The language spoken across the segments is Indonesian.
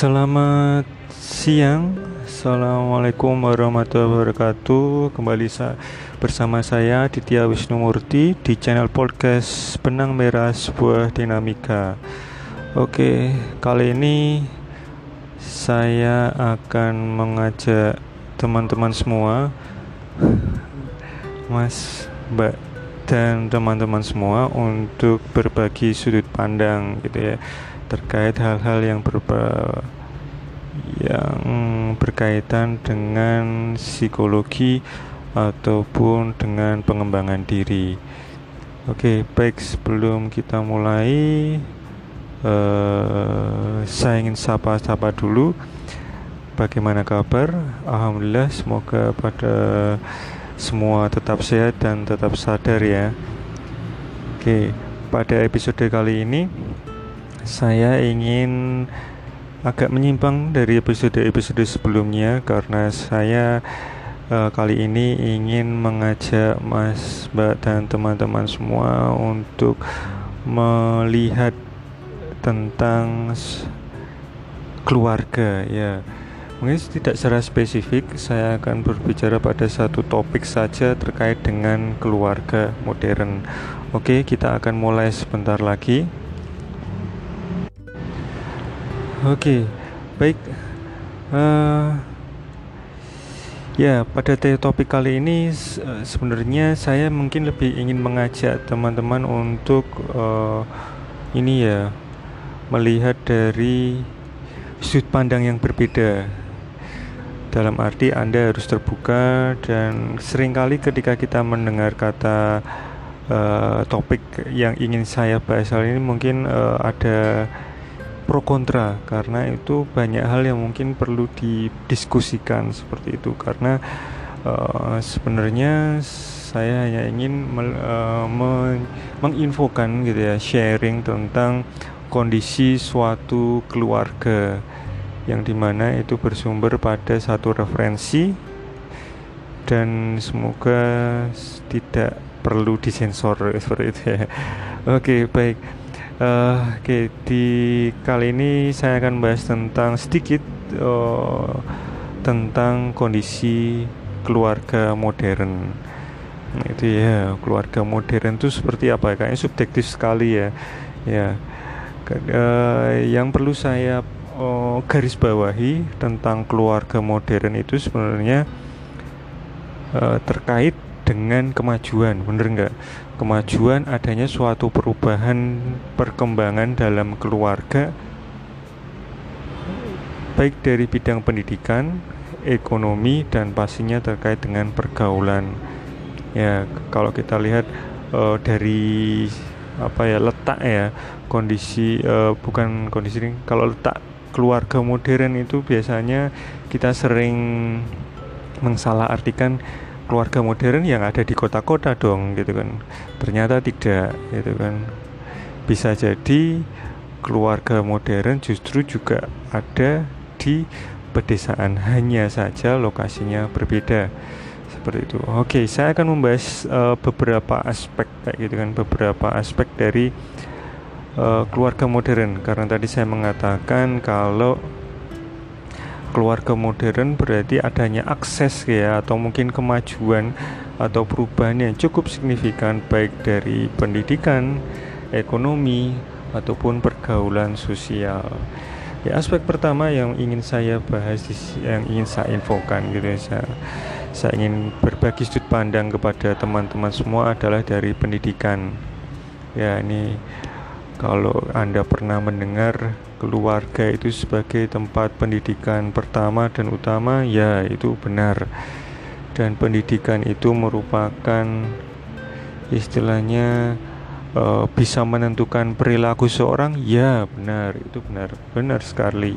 Selamat siang, Assalamualaikum warahmatullahi wabarakatuh. Kembali sa bersama saya Ditya Wisnumurti di channel podcast Benang Merah Sebuah Dinamika. Oke, kali ini saya akan mengajak teman-teman semua, Mas, Mbak, dan teman-teman semua untuk berbagi sudut pandang gitu ya terkait hal-hal yang berba yang berkaitan dengan psikologi ataupun dengan pengembangan diri. Oke, baik sebelum kita mulai uh, saya ingin sapa-sapa dulu. Bagaimana kabar? Alhamdulillah, semoga pada semua tetap sehat dan tetap sadar ya. Oke, pada episode kali ini saya ingin agak menyimpang dari episode-episode sebelumnya karena saya uh, kali ini ingin mengajak Mas, Mbak dan teman-teman semua untuk melihat tentang keluarga ya. Mungkin tidak secara spesifik saya akan berbicara pada satu topik saja terkait dengan keluarga modern. Oke, kita akan mulai sebentar lagi. Oke, baik. Uh, ya, pada topik kali ini uh, sebenarnya saya mungkin lebih ingin mengajak teman-teman untuk uh, ini ya melihat dari sudut pandang yang berbeda. Dalam arti Anda harus terbuka dan sering kali ketika kita mendengar kata uh, topik yang ingin saya bahas kali ini mungkin uh, ada pro kontra karena itu banyak hal yang mungkin perlu didiskusikan seperti itu karena uh, sebenarnya saya hanya ingin uh, menginfokan gitu ya sharing tentang kondisi suatu keluarga yang di mana itu bersumber pada satu referensi dan semoga tidak perlu disensor seperti itu ya. Oke, baik. Uh, Oke, okay, di kali ini saya akan bahas tentang sedikit uh, tentang kondisi keluarga modern. Nah, itu ya, keluarga modern itu seperti apa? Kayaknya subjektif sekali ya. Ya, uh, yang perlu saya uh, garis bawahi tentang keluarga modern itu sebenarnya uh, terkait dengan kemajuan, bener nggak? Kemajuan adanya suatu perubahan perkembangan dalam keluarga, baik dari bidang pendidikan, ekonomi, dan pastinya terkait dengan pergaulan. Ya, kalau kita lihat uh, dari apa ya letak ya kondisi uh, bukan kondisi ini kalau letak keluarga modern itu biasanya kita sering artikan keluarga modern yang ada di kota-kota dong gitu kan. Ternyata tidak gitu kan. Bisa jadi keluarga modern justru juga ada di pedesaan hanya saja lokasinya berbeda. Seperti itu. Oke saya akan membahas uh, beberapa aspek kayak gitu kan. Beberapa aspek dari uh, keluarga modern. Karena tadi saya mengatakan kalau keluarga modern berarti adanya akses ya atau mungkin kemajuan atau perubahan yang cukup signifikan baik dari pendidikan, ekonomi ataupun pergaulan sosial. Ya aspek pertama yang ingin saya bahas yang ingin saya infokan gitu ya saya, saya ingin berbagi sudut pandang kepada teman-teman semua adalah dari pendidikan. Ya ini kalau Anda pernah mendengar keluarga itu sebagai tempat pendidikan pertama dan utama, ya itu benar. Dan pendidikan itu merupakan istilahnya uh, bisa menentukan perilaku seorang, ya benar, itu benar, benar sekali.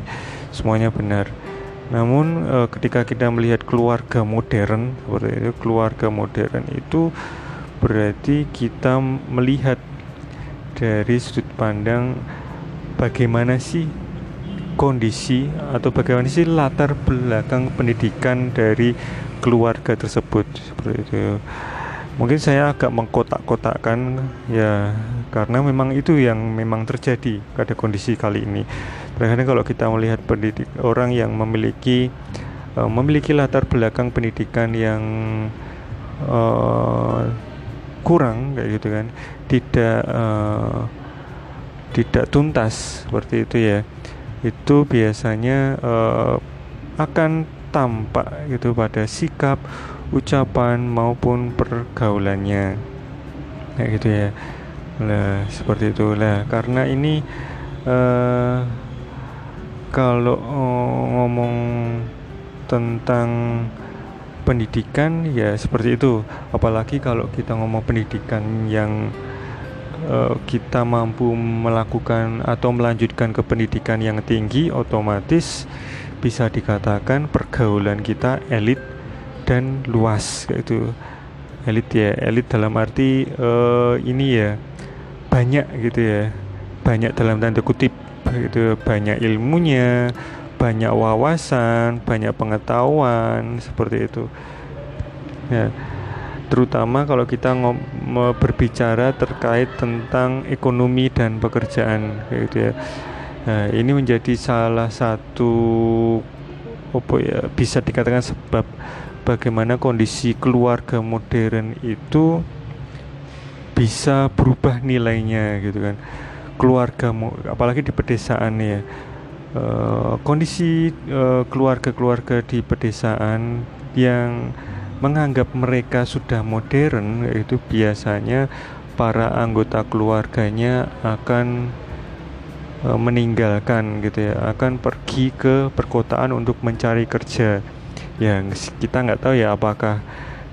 Semuanya benar. Namun uh, ketika kita melihat keluarga modern seperti itu, keluarga modern itu berarti kita melihat dari sudut pandang bagaimana sih kondisi atau bagaimana sih latar belakang pendidikan dari keluarga tersebut? Seperti itu. Mungkin saya agak mengkotak-kotakkan ya karena memang itu yang memang terjadi pada kondisi kali ini. Kadang kalau kita melihat pendidik orang yang memiliki uh, memiliki latar belakang pendidikan yang uh, kurang kayak gitu kan, tidak uh, tidak tuntas seperti itu ya, itu biasanya uh, akan tampak gitu pada sikap, ucapan maupun pergaulannya. Kayak gitu ya. Lah seperti itulah karena ini uh, kalau uh, ngomong tentang pendidikan ya seperti itu. Apalagi kalau kita ngomong pendidikan yang uh, kita mampu melakukan atau melanjutkan ke pendidikan yang tinggi otomatis bisa dikatakan pergaulan kita elit dan luas itu elit ya elit dalam arti uh, ini ya banyak gitu ya banyak dalam tanda kutip itu banyak ilmunya banyak wawasan banyak pengetahuan seperti itu. Ya terutama kalau kita berbicara terkait tentang ekonomi dan pekerjaan gitu ya. Nah, ini menjadi salah satu apa ya bisa dikatakan sebab bagaimana kondisi keluarga modern itu bisa berubah nilainya gitu kan. Keluarga apalagi di pedesaan ya. Uh, kondisi uh, keluarga-keluarga di pedesaan yang menganggap mereka sudah modern itu biasanya para anggota keluarganya akan uh, meninggalkan gitu ya akan pergi ke perkotaan untuk mencari kerja yang kita nggak tahu ya apakah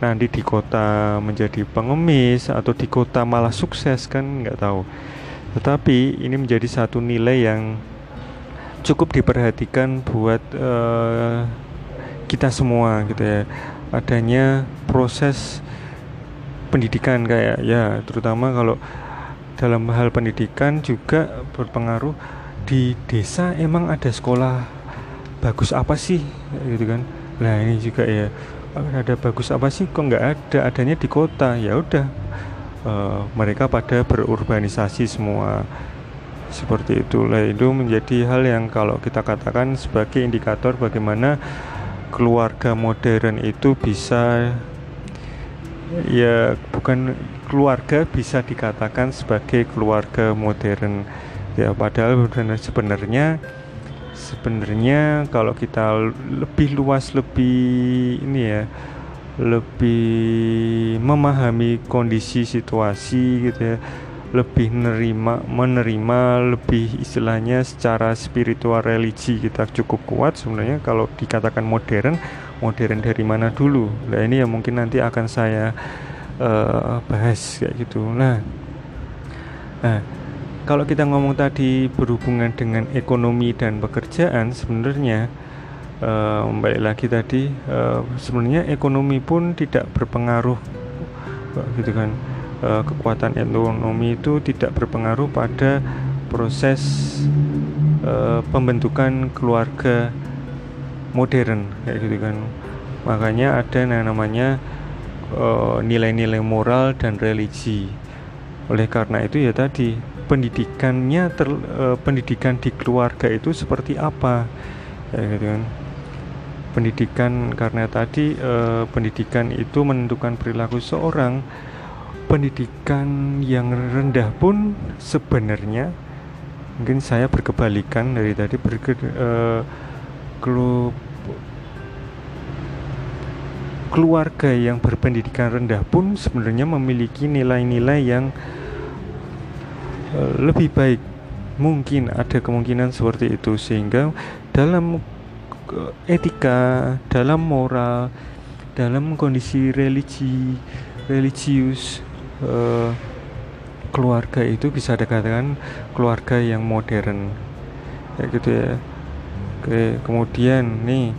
nanti di kota menjadi pengemis atau di kota malah sukses kan nggak tahu tetapi ini menjadi satu nilai yang cukup diperhatikan buat uh, kita semua gitu ya. Adanya proses pendidikan kayak ya terutama kalau dalam hal pendidikan juga berpengaruh di desa. Emang ada sekolah bagus apa sih? Gitu kan. Nah ini juga ya ada bagus apa sih? Kok nggak ada? Adanya di kota. Ya udah uh, mereka pada berurbanisasi semua. Seperti itulah itu menjadi hal yang kalau kita katakan sebagai indikator bagaimana keluarga modern itu bisa ya bukan keluarga bisa dikatakan sebagai keluarga modern. Ya padahal sebenarnya sebenarnya kalau kita lebih luas lebih ini ya lebih memahami kondisi situasi gitu ya lebih menerima menerima lebih istilahnya secara spiritual religi kita cukup kuat sebenarnya kalau dikatakan modern modern dari mana dulu? Nah ini yang mungkin nanti akan saya uh, bahas kayak gitu. Nah nah kalau kita ngomong tadi berhubungan dengan ekonomi dan pekerjaan sebenarnya uh, balik lagi tadi uh, sebenarnya ekonomi pun tidak berpengaruh gitu kan uh, kekuatan ekonomi itu tidak berpengaruh pada proses uh, pembentukan keluarga modern kayak gitu kan. Makanya ada yang namanya nilai-nilai uh, moral dan religi. Oleh karena itu ya tadi pendidikannya ter, uh, pendidikan di keluarga itu seperti apa? Ya gitu kan. Pendidikan karena tadi eh, pendidikan itu menentukan perilaku seorang pendidikan yang rendah pun sebenarnya mungkin saya berkebalikan dari tadi berke, eh, kelu, keluarga yang berpendidikan rendah pun sebenarnya memiliki nilai-nilai yang eh, lebih baik. Mungkin ada kemungkinan seperti itu sehingga dalam etika, dalam moral, dalam kondisi religi, religius uh, keluarga itu bisa dikatakan keluarga yang modern, ya gitu ya. Oke, kemudian nih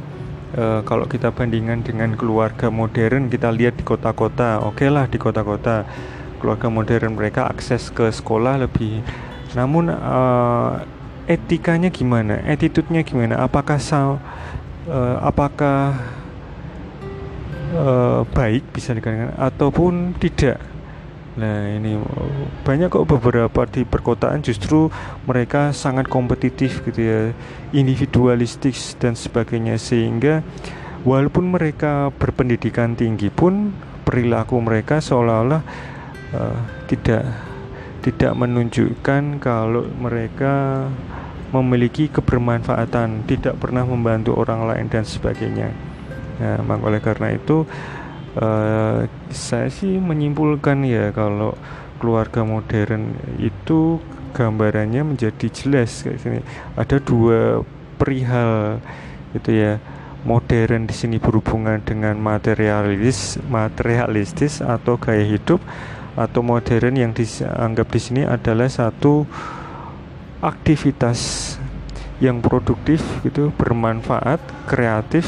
uh, kalau kita bandingkan dengan keluarga modern, kita lihat di kota-kota, oke okay lah di kota-kota. Keluarga modern mereka akses ke sekolah lebih, namun uh, etikanya gimana, attitude-nya gimana, apakah uh, apakah uh, baik bisa dikatakan? Ataupun tidak Nah ini banyak kok beberapa di perkotaan justru mereka sangat kompetitif gitu ya, individualistik dan sebagainya sehingga walaupun mereka berpendidikan tinggi pun perilaku mereka seolah-olah uh, tidak tidak menunjukkan kalau mereka memiliki kebermanfaatan, tidak pernah membantu orang lain dan sebagainya. Nah, maka oleh karena itu uh, saya sih menyimpulkan ya kalau keluarga modern itu gambarannya menjadi jelas kayak sini. Ada dua perihal itu ya. Modern di sini berhubungan dengan materialis, materialistis atau gaya hidup atau modern yang dianggap di sini adalah satu aktivitas yang produktif gitu, bermanfaat, kreatif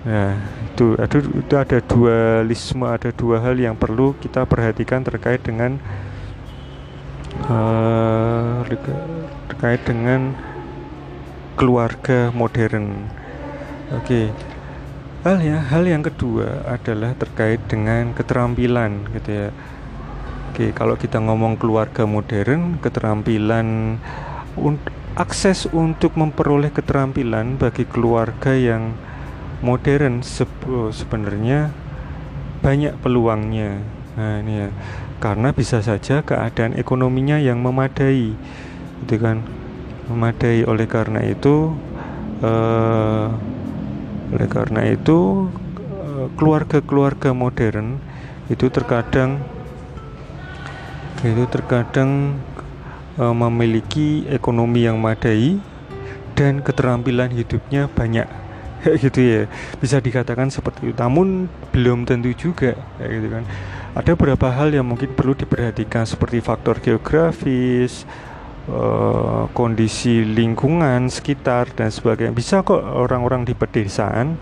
Nah, itu ada itu ada dualisme, ada dua hal yang perlu kita perhatikan terkait dengan uh, terkait dengan keluarga modern. Oke. Okay. Hal ya, hal yang kedua adalah terkait dengan keterampilan gitu ya. Oke, kalau kita ngomong keluarga modern, keterampilan akses untuk memperoleh keterampilan bagi keluarga yang modern sebenarnya banyak peluangnya. Nah, ini ya. Karena bisa saja keadaan ekonominya yang memadai. Gitu kan. Memadai oleh karena itu uh, oleh karena itu eh, keluarga-keluarga modern itu terkadang itu terkadang uh, memiliki ekonomi yang madai dan keterampilan hidupnya banyak gitu ya. Bisa dikatakan seperti itu. Namun belum tentu juga ya gitu kan. Ada beberapa hal yang mungkin perlu diperhatikan seperti faktor geografis uh, kondisi lingkungan sekitar dan sebagainya. Bisa kok orang-orang di pedesaan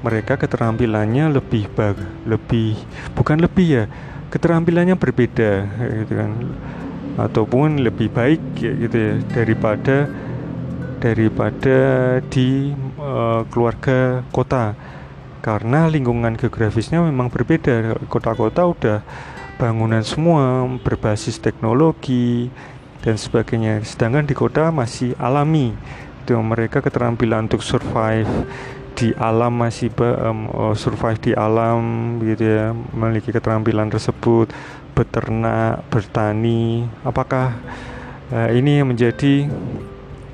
mereka keterampilannya lebih bag lebih bukan lebih ya keterampilannya berbeda gitu kan. Ataupun lebih baik ya gitu ya daripada daripada di uh, keluarga kota. Karena lingkungan geografisnya memang berbeda. Kota-kota udah bangunan semua berbasis teknologi dan sebagainya. Sedangkan di kota masih alami. Itu mereka keterampilan untuk survive di alam masih um, survive di alam gitu ya. Memiliki keterampilan tersebut beternak bertani. Apakah uh, ini menjadi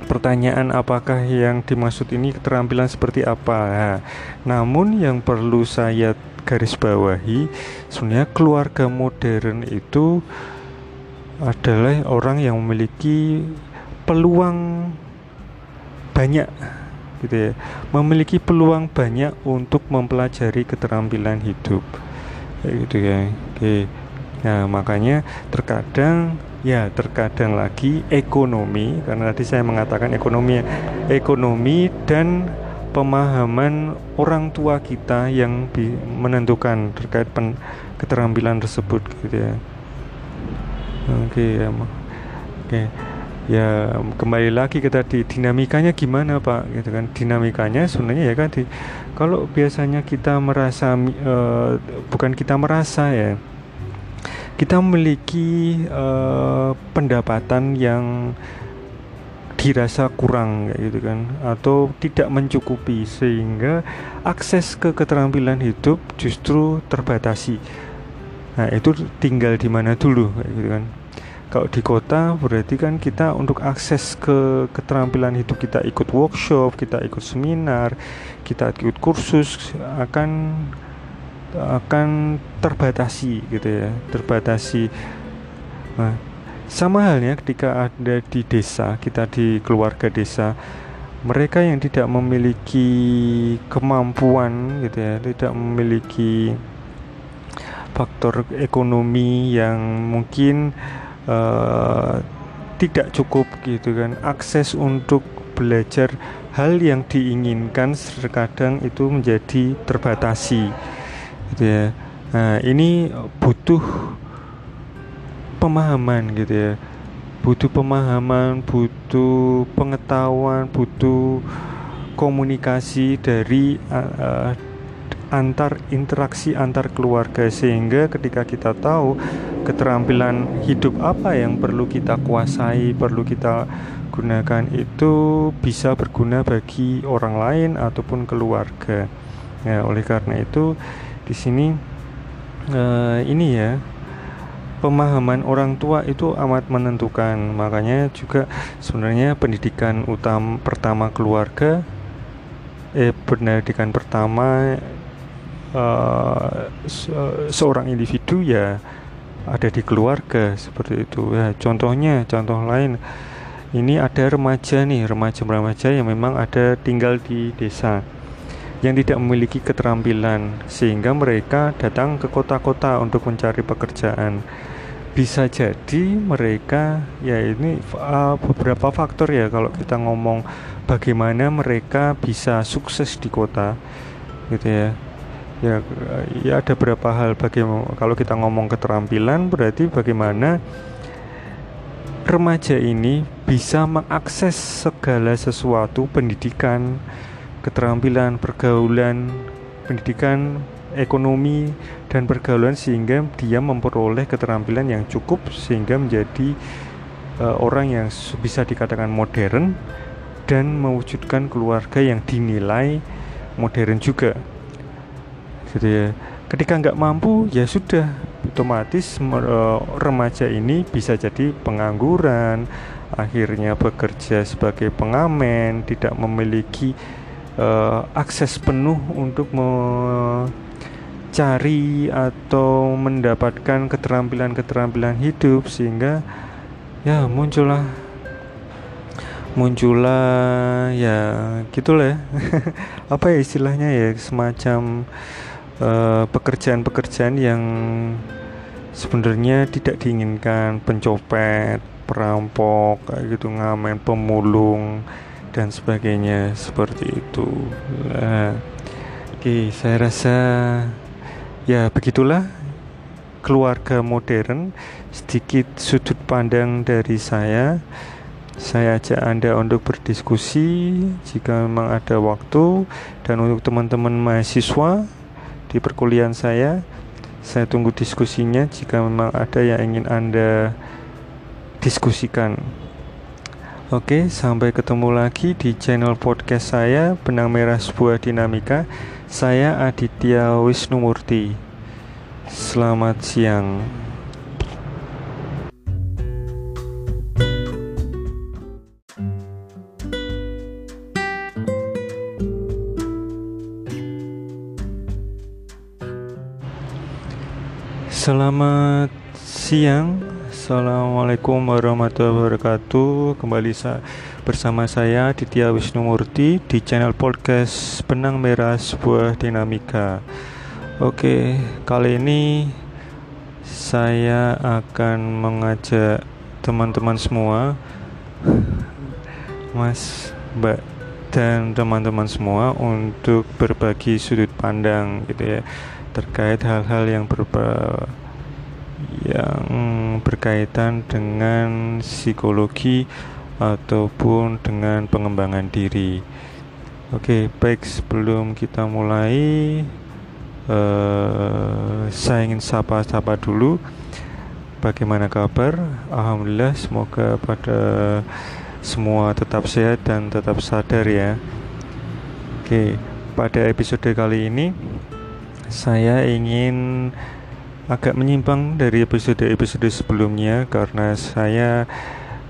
pertanyaan apakah yang dimaksud ini keterampilan seperti apa? Nah, namun yang perlu saya garis bawahi sebenarnya keluarga modern itu adalah orang yang memiliki peluang banyak gitu ya. Memiliki peluang banyak untuk mempelajari keterampilan hidup. Gitu ya. Oke. Nah makanya terkadang ya terkadang lagi ekonomi karena tadi saya mengatakan ekonomi ekonomi dan pemahaman orang tua kita yang menentukan terkait pen, keterampilan tersebut gitu ya. Oke ya oke. Ya kembali lagi ke tadi dinamikanya gimana pak? Gitu kan dinamikanya sebenarnya ya kan di, kalau biasanya kita merasa uh, bukan kita merasa ya kita memiliki uh, pendapatan yang dirasa kurang gitu kan atau tidak mencukupi sehingga akses ke keterampilan hidup justru terbatasi. Nah, itu tinggal di mana dulu gitu kan. Kalau di kota berarti kan kita untuk akses ke keterampilan hidup kita ikut workshop, kita ikut seminar, kita ikut kursus akan akan terbatasi gitu ya terbatasi. Nah, sama halnya ketika ada di desa kita di keluarga desa mereka yang tidak memiliki kemampuan gitu ya tidak memiliki faktor ekonomi yang mungkin uh, tidak cukup gitu kan akses untuk belajar hal yang diinginkan terkadang itu menjadi terbatasi gitu ya. Nah ini butuh pemahaman gitu ya. Butuh pemahaman butuh pengetahuan butuh komunikasi dari uh, antar interaksi antar keluarga. Sehingga ketika kita tahu keterampilan hidup apa yang perlu kita kuasai, perlu kita gunakan itu bisa berguna bagi orang lain ataupun keluarga. Ya, oleh karena itu di sini uh, ini ya pemahaman orang tua itu amat menentukan. Makanya juga sebenarnya pendidikan utama pertama keluarga eh pendidikan pertama uh, se seorang individu ya ada di keluarga seperti itu ya contohnya contoh lain ini ada remaja nih remaja-remaja yang memang ada tinggal di desa yang tidak memiliki keterampilan sehingga mereka datang ke kota-kota untuk mencari pekerjaan. Bisa jadi mereka ya ini uh, beberapa faktor ya kalau kita ngomong bagaimana mereka bisa sukses di kota gitu ya. Ya ya ada beberapa hal bagaimana kalau kita ngomong keterampilan berarti bagaimana remaja ini bisa mengakses segala sesuatu pendidikan keterampilan pergaulan pendidikan ekonomi dan pergaulan sehingga dia memperoleh keterampilan yang cukup sehingga menjadi uh, orang yang bisa dikatakan modern dan mewujudkan keluarga yang dinilai modern juga. Ya ketika nggak mampu ya sudah otomatis uh, remaja ini bisa jadi pengangguran akhirnya bekerja sebagai pengamen tidak memiliki uh, akses penuh untuk me cari atau mendapatkan keterampilan-keterampilan hidup sehingga ya muncullah muncullah ya gitulah ya. Apa ya istilahnya ya semacam pekerjaan pekerjaan-pekerjaan yang sebenarnya tidak diinginkan. Pencopet perampok gitu ngamen pemulung dan sebagainya seperti itu nah, oke saya rasa Ya, begitulah keluarga modern. Sedikit sudut pandang dari saya. Saya ajak Anda untuk berdiskusi jika memang ada waktu dan untuk teman-teman mahasiswa di perkuliahan saya, saya tunggu diskusinya jika memang ada yang ingin Anda diskusikan. Oke, sampai ketemu lagi di channel podcast saya Benang Merah Sebuah Dinamika. Saya Aditya Wisnumurti. Selamat siang. Selamat siang. Assalamualaikum warahmatullahi wabarakatuh. Kembali sa bersama saya Ditya Wisnu Murti di channel podcast Benang Merah Sebuah Dinamika. Oke, kali ini saya akan mengajak teman-teman semua, Mas, Mbak, dan teman-teman semua untuk berbagi sudut pandang gitu ya terkait hal-hal yang berba yang berkaitan dengan psikologi ataupun dengan pengembangan diri. Oke, baik sebelum kita mulai uh, saya ingin sapa-sapa dulu. Bagaimana kabar? Alhamdulillah, semoga pada semua tetap sehat dan tetap sadar ya. Oke, pada episode kali ini saya ingin agak menyimpang dari episode-episode sebelumnya karena saya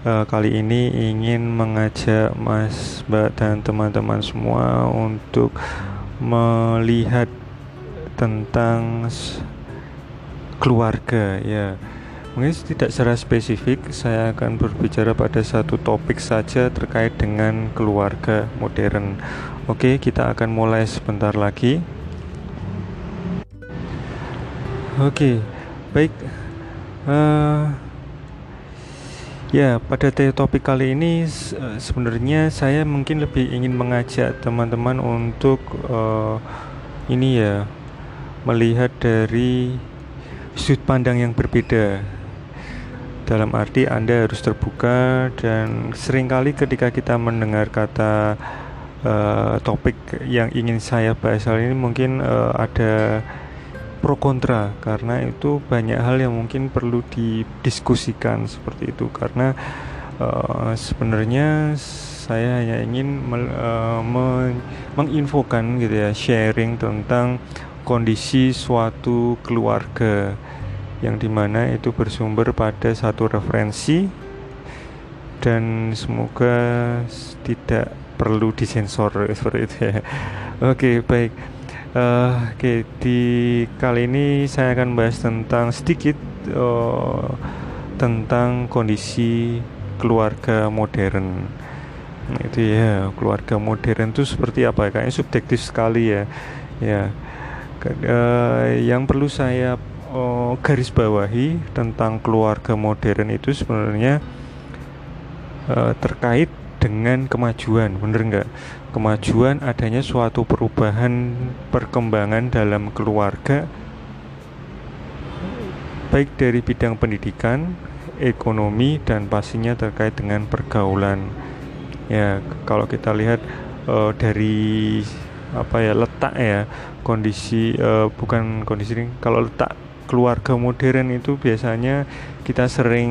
uh, kali ini ingin mengajak Mas, Mbak dan teman-teman semua untuk melihat tentang keluarga ya. Mungkin tidak secara spesifik saya akan berbicara pada satu topik saja terkait dengan keluarga modern. Oke, kita akan mulai sebentar lagi. Oke, baik. Uh, Ya, pada topik kali ini eh, sebenarnya saya mungkin lebih ingin mengajak teman-teman untuk uh, ini ya melihat dari sudut pandang yang berbeda. Dalam arti Anda harus terbuka dan sering kali ketika kita mendengar kata uh, topik yang ingin saya bahas kali ini mungkin uh, ada pro kontra karena itu banyak hal yang mungkin perlu didiskusikan seperti itu. Karena uh, sebenarnya saya hanya ingin uh, menginfokan gitu ya sharing tentang kondisi suatu keluarga yang di mana itu bersumber pada satu referensi dan semoga tidak perlu disensor seperti itu ya. Oke okay, baik Uh, Oke, okay, di kali ini saya akan bahas tentang sedikit uh, tentang kondisi keluarga modern. Nah, itu ya, keluarga modern itu seperti apa? Kayaknya subjektif sekali ya. Ya, uh, yang perlu saya uh, garis bawahi tentang keluarga modern itu sebenarnya uh, terkait dengan kemajuan, bener nggak? Kemajuan adanya suatu perubahan perkembangan dalam keluarga, baik dari bidang pendidikan, ekonomi, dan pastinya terkait dengan pergaulan. Ya, kalau kita lihat uh, dari apa ya letak ya kondisi uh, bukan kondisi ini kalau letak keluarga modern itu biasanya kita sering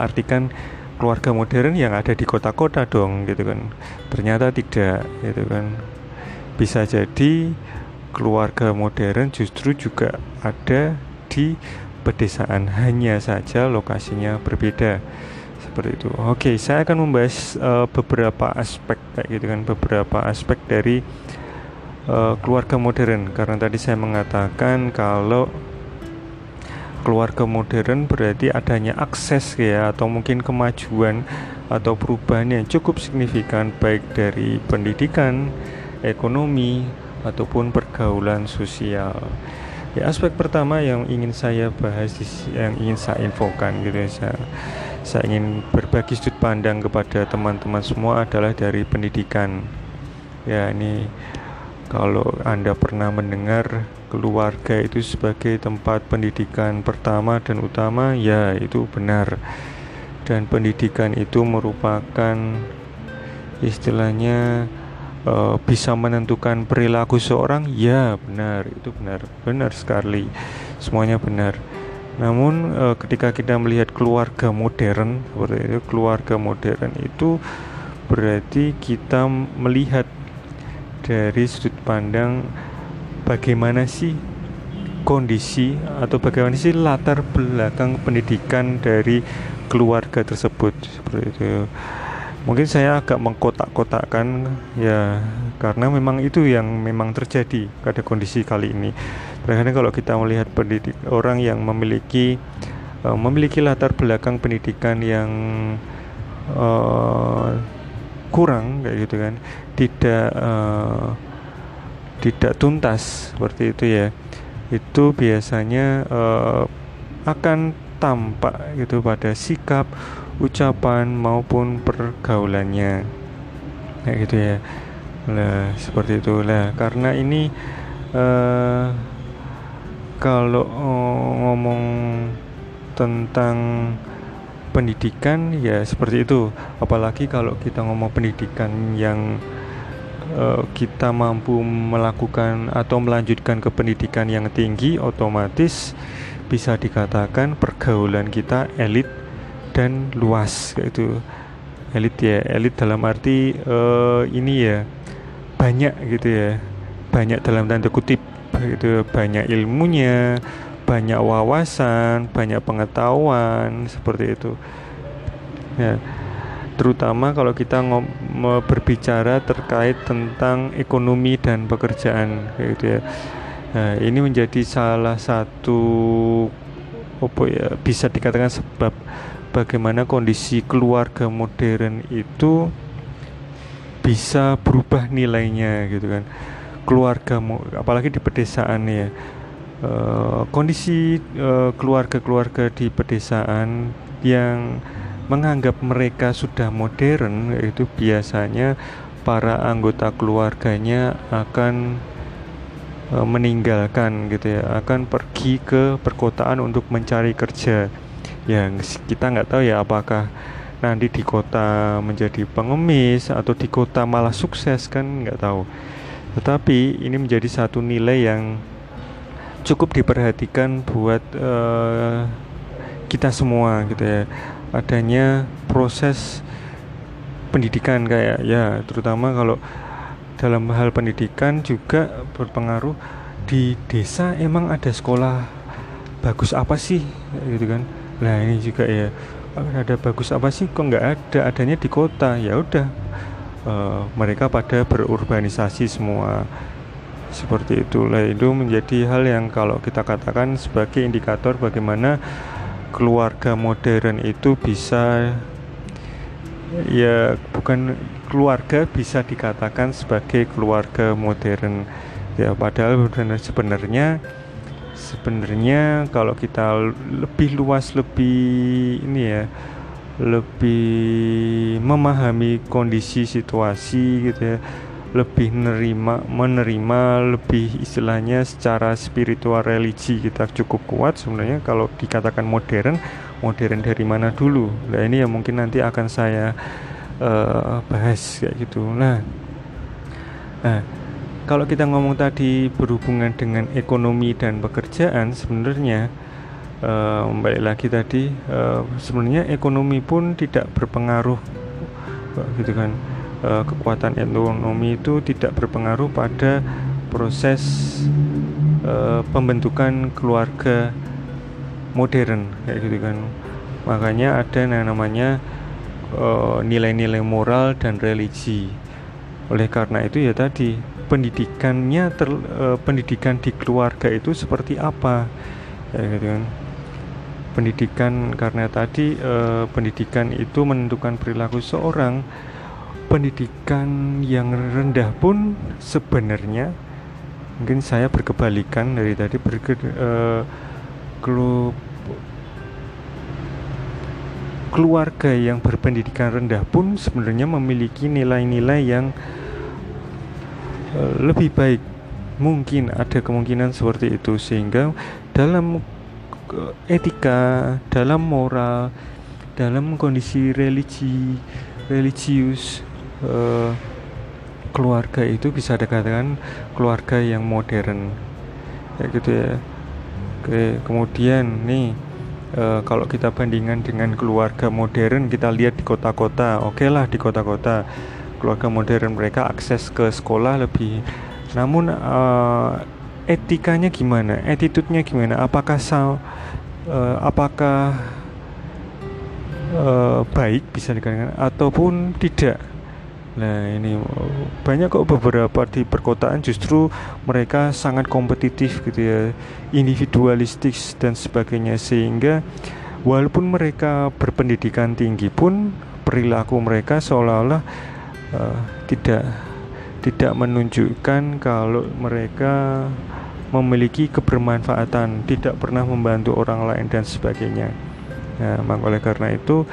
artikan keluarga modern yang ada di kota-kota dong gitu kan. Ternyata tidak gitu kan. Bisa jadi keluarga modern justru juga ada di pedesaan hanya saja lokasinya berbeda. Seperti itu. Oke saya akan membahas uh, beberapa aspek kayak gitu kan. Beberapa aspek dari uh, keluarga modern. Karena tadi saya mengatakan kalau keluarga modern berarti adanya akses ya atau mungkin kemajuan atau perubahan yang cukup signifikan baik dari pendidikan, ekonomi ataupun pergaulan sosial. Ya, aspek pertama yang ingin saya bahas yang ingin saya infokan gitu ya. Saya, saya ingin berbagi sudut pandang kepada teman-teman semua adalah dari pendidikan. Ya, ini kalau Anda pernah mendengar keluarga itu sebagai tempat pendidikan pertama dan utama, ya itu benar. Dan pendidikan itu merupakan istilahnya uh, bisa menentukan perilaku seorang, ya benar, itu benar, benar sekali. Semuanya benar. Namun uh, ketika kita melihat keluarga modern seperti itu, keluarga modern itu berarti kita melihat dari sudut pandang bagaimana sih kondisi atau bagaimana sih latar belakang pendidikan dari keluarga tersebut? Seperti itu. Mungkin saya agak mengkotak-kotakkan ya karena memang itu yang memang terjadi pada kondisi kali ini. Terkadang kalau kita melihat pendidik orang yang memiliki uh, memiliki latar belakang pendidikan yang uh, kurang kayak gitu kan tidak uh, tidak tuntas seperti itu ya. Itu biasanya uh, akan tampak gitu pada sikap ucapan maupun pergaulannya. Kayak gitu ya. Lah seperti itu. Lah karena ini uh, kalau uh, ngomong tentang pendidikan ya seperti itu. Apalagi kalau kita ngomong pendidikan yang uh, kita mampu melakukan atau melanjutkan ke pendidikan yang tinggi otomatis bisa dikatakan pergaulan kita elit dan luas itu elit ya. Elit dalam arti uh, ini ya banyak gitu ya. Banyak dalam tanda kutip itu banyak ilmunya banyak wawasan banyak pengetahuan seperti itu. Ya terutama kalau kita berbicara terkait tentang ekonomi dan pekerjaan gitu ya. Nah, ini menjadi salah satu apa ya bisa dikatakan sebab bagaimana kondisi keluarga modern itu bisa berubah nilainya gitu kan. Keluarga apalagi di pedesaan ya. Uh, kondisi uh, keluarga-keluarga di pedesaan yang menganggap mereka sudah modern itu biasanya para anggota keluarganya akan e, meninggalkan gitu ya akan pergi ke perkotaan untuk mencari kerja. Yang kita nggak tahu ya apakah nanti di kota menjadi pengemis atau di kota malah sukses kan nggak tahu. Tetapi ini menjadi satu nilai yang cukup diperhatikan buat uh, kita semua gitu ya adanya proses pendidikan kayak ya terutama kalau dalam hal pendidikan juga berpengaruh di desa. Emang ada sekolah bagus apa sih? Gitu kan. Nah ini juga ya ada bagus apa sih? Kok nggak ada? Adanya di kota. Ya udah uh, mereka pada berurbanisasi semua. Seperti itulah itu menjadi hal yang kalau kita katakan sebagai indikator bagaimana keluarga modern itu bisa ya bukan keluarga bisa dikatakan sebagai keluarga modern. Ya padahal sebenarnya sebenarnya kalau kita lebih luas lebih ini ya lebih memahami kondisi situasi gitu ya lebih menerima menerima lebih istilahnya secara spiritual religi kita cukup kuat sebenarnya. Kalau dikatakan modern modern dari mana dulu? Nah ini yang mungkin nanti akan saya uh, bahas kayak gitu. Nah nah kalau kita ngomong tadi berhubungan dengan ekonomi dan pekerjaan sebenarnya uh, lagi tadi uh, sebenarnya ekonomi pun tidak berpengaruh gitu kan uh, kekuatan ekonomi itu tidak berpengaruh pada proses uh, pembentukan keluarga modern kayak gitu kan. Makanya ada yang namanya nilai nilai-nilai moral dan religi. Oleh karena itu ya tadi pendidikannya ter, uh, pendidikan di keluarga itu seperti apa? Ya gitu kan. Pendidikan karena tadi uh, pendidikan itu menentukan perilaku seorang pendidikan yang rendah pun sebenarnya mungkin saya berkebalikan dari tadi berke, uh, kelu, keluarga yang berpendidikan rendah pun sebenarnya memiliki nilai-nilai yang uh, lebih baik. Mungkin ada kemungkinan seperti itu sehingga dalam etika dalam moral dalam kondisi religi religius uh, keluarga itu bisa dikatakan keluarga yang modern. Ya gitu ya. Oke kemudian nih uh, kalau kita bandingkan dengan keluarga modern kita lihat di kota-kota. Oke okay lah di kota-kota. Keluarga modern mereka akses ke sekolah lebih. Namun uh, etikanya gimana? Attitude-nya gimana? Apakah uh, apakah uh, baik bisa dikatakan? Ataupun tidak Nah ini banyak kok beberapa di perkotaan justru mereka sangat kompetitif gitu ya Individualistik dan sebagainya Sehingga walaupun mereka berpendidikan tinggi pun Perilaku mereka seolah-olah uh, tidak tidak menunjukkan kalau mereka memiliki kebermanfaatan, tidak pernah membantu orang lain dan sebagainya. Nah, maka oleh karena itu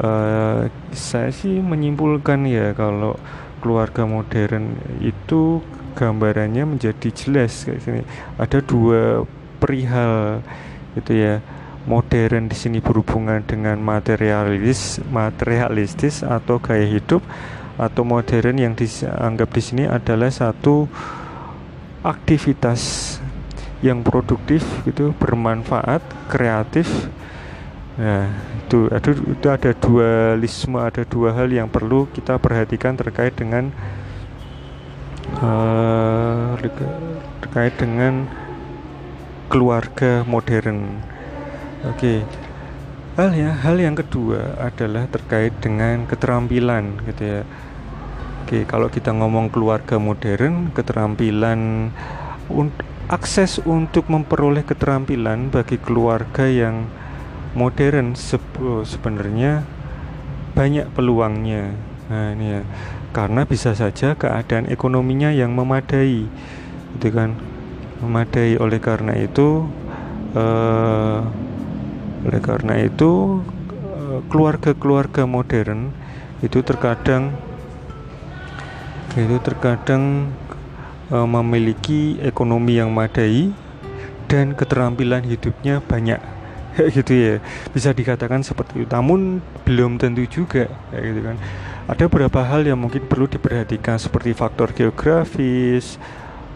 uh, saya sih menyimpulkan ya kalau keluarga modern itu gambarannya menjadi jelas kayak sini. Ada dua perihal gitu ya modern di sini berhubungan dengan materialis materialistis atau gaya hidup atau modern yang dianggap di sini adalah satu aktivitas yang produktif gitu bermanfaat kreatif nah itu ada itu ada dualisme ada dua hal yang perlu kita perhatikan terkait dengan uh, terkait dengan keluarga modern oke okay. hal ya hal yang kedua adalah terkait dengan keterampilan gitu ya oke okay, kalau kita ngomong keluarga modern keterampilan un akses untuk memperoleh keterampilan bagi keluarga yang modern sebenarnya banyak peluangnya. Nah, ini ya. Karena bisa saja keadaan ekonominya yang memadai. Gitu kan. Memadai oleh karena itu uh, oleh karena itu keluarga-keluarga modern itu terkadang itu terkadang uh, memiliki ekonomi yang madai dan keterampilan hidupnya banyak gitu ya. Bisa dikatakan seperti itu. Namun belum tentu juga kayak gitu kan. Ada beberapa hal yang mungkin perlu diperhatikan seperti faktor geografis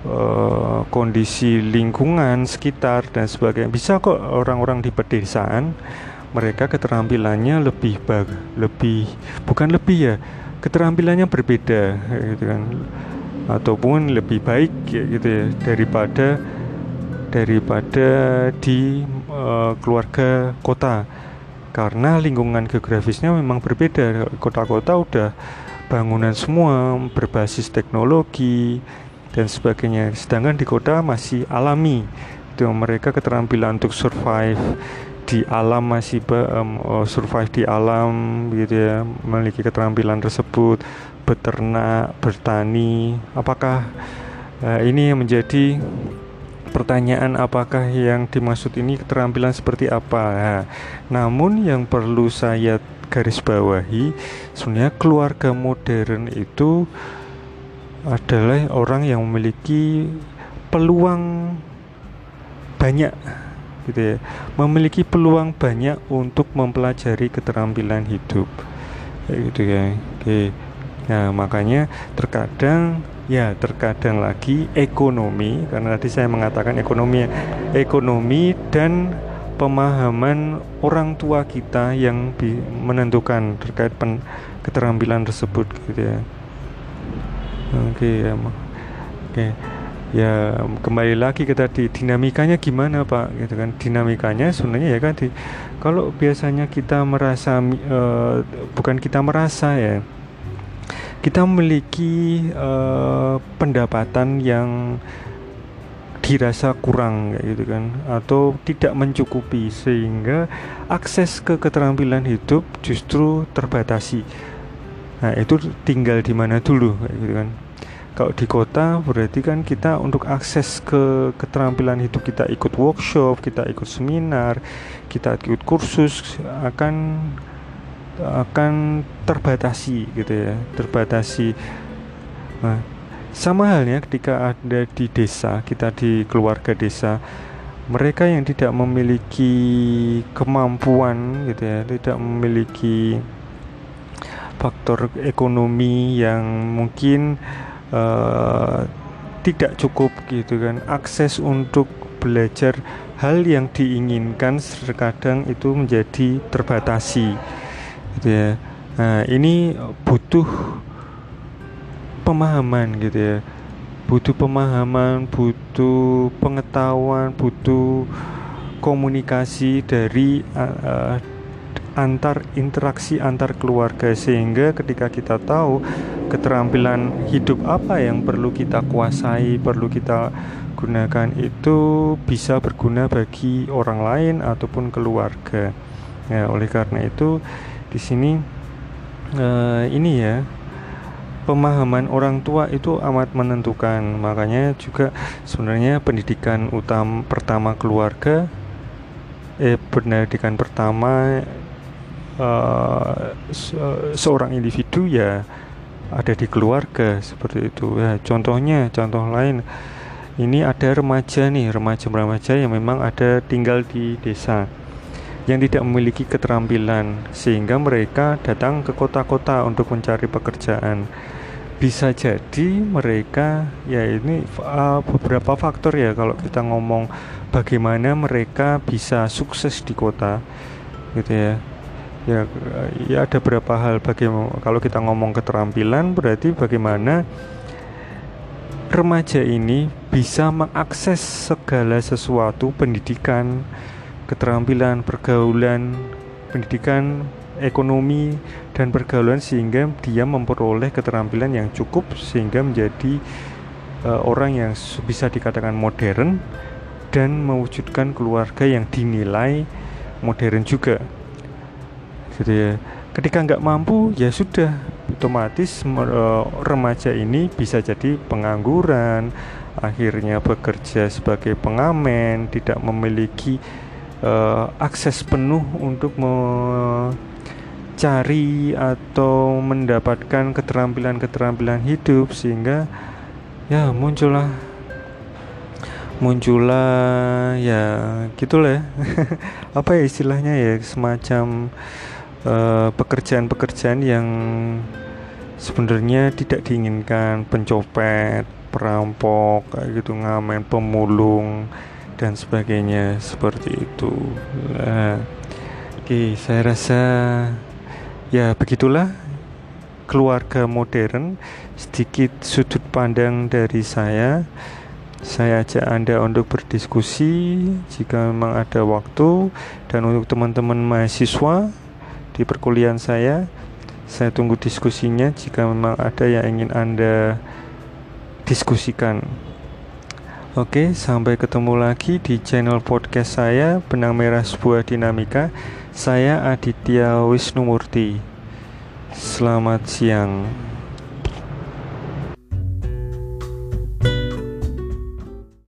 eh, kondisi lingkungan sekitar dan sebagainya. Bisa kok orang-orang di pedesaan mereka keterampilannya lebih bag lebih bukan lebih ya keterampilannya berbeda gitu kan. Ataupun lebih baik gitu ya daripada daripada di uh, keluarga kota. Karena lingkungan geografisnya memang berbeda. Kota-kota udah bangunan semua berbasis teknologi dan sebagainya. Sedangkan di kota masih alami. Itu mereka keterampilan untuk survive di alam masih um, survive di alam gitu ya. Memiliki keterampilan tersebut beternak bertani. Apakah uh, ini menjadi pertanyaan apakah yang dimaksud ini keterampilan seperti apa? Nah, namun yang perlu saya garis bawahi sebenarnya keluarga modern itu adalah orang yang memiliki peluang banyak gitu ya. Memiliki peluang banyak untuk mempelajari keterampilan hidup. Kayak gitu ya. Oke. Nah makanya terkadang ya terkadang lagi ekonomi karena tadi saya mengatakan ekonomi ekonomi dan pemahaman orang tua kita yang menentukan terkait pen, keterampilan tersebut gitu ya. Oke ya oke. Ya kembali lagi ke tadi dinamikanya gimana pak? Gitu kan dinamikanya sebenarnya ya kan di, kalau biasanya kita merasa uh, bukan kita merasa ya kita memiliki uh, pendapatan yang dirasa kurang gitu kan. Atau tidak mencukupi sehingga akses ke keterampilan hidup justru terbatasi. Nah itu tinggal di mana dulu gitu kan. Kalau di kota berarti kan kita untuk akses ke keterampilan hidup kita ikut workshop, kita ikut seminar, kita ikut kursus akan akan terbatasi gitu ya, terbatasi. Nah, sama halnya ketika ada di desa, kita di keluarga desa, mereka yang tidak memiliki kemampuan gitu ya, tidak memiliki faktor ekonomi yang mungkin uh, tidak cukup gitu kan akses untuk belajar hal yang diinginkan terkadang itu menjadi terbatasi gitu ya. Nah ini butuh pemahaman gitu ya. Butuh pemahaman butuh pengetahuan butuh komunikasi dari uh, antar interaksi antar keluarga. Sehingga ketika kita tahu keterampilan hidup apa yang perlu kita kuasai, perlu kita gunakan itu bisa berguna bagi orang lain ataupun keluarga. Ya, oleh karena itu di sini uh, ini ya pemahaman orang tua itu amat menentukan. Makanya juga sebenarnya pendidikan utama pertama keluarga eh pendidikan pertama uh, se seorang individu ya ada di keluarga seperti itu ya contohnya contoh lain ini ada remaja nih remaja-remaja yang memang ada tinggal di desa yang tidak memiliki keterampilan sehingga mereka datang ke kota-kota untuk mencari pekerjaan. Bisa jadi mereka ya ini uh, beberapa faktor ya kalau kita ngomong bagaimana mereka bisa sukses di kota gitu ya. Ya ya ada beberapa hal bagaimana kalau kita ngomong keterampilan berarti bagaimana remaja ini bisa mengakses segala sesuatu pendidikan keterampilan pergaulan pendidikan ekonomi dan pergaulan sehingga dia memperoleh keterampilan yang cukup sehingga menjadi uh, orang yang bisa dikatakan modern dan mewujudkan keluarga yang dinilai modern juga. Ya ketika nggak mampu ya sudah otomatis uh, remaja ini bisa jadi pengangguran akhirnya bekerja sebagai pengamen tidak memiliki uh, akses penuh untuk mencari atau mendapatkan keterampilan-keterampilan hidup sehingga ya muncullah muncullah ya gitulah ya. apa ya istilahnya ya semacam pekerjaan pekerjaan-pekerjaan yang sebenarnya tidak diinginkan pencopet perampok kayak gitu ngamen pemulung dan sebagainya seperti itu. Nah, oke saya rasa ya begitulah keluarga modern. Sedikit sudut pandang dari saya. Saya ajak Anda untuk berdiskusi jika memang ada waktu. Dan untuk teman-teman mahasiswa di perkuliahan saya saya tunggu diskusinya jika memang ada yang ingin Anda diskusikan. Oke, sampai ketemu lagi di channel podcast saya Benang Merah Sebuah Dinamika. Saya Aditya Wisnumurti. Selamat siang.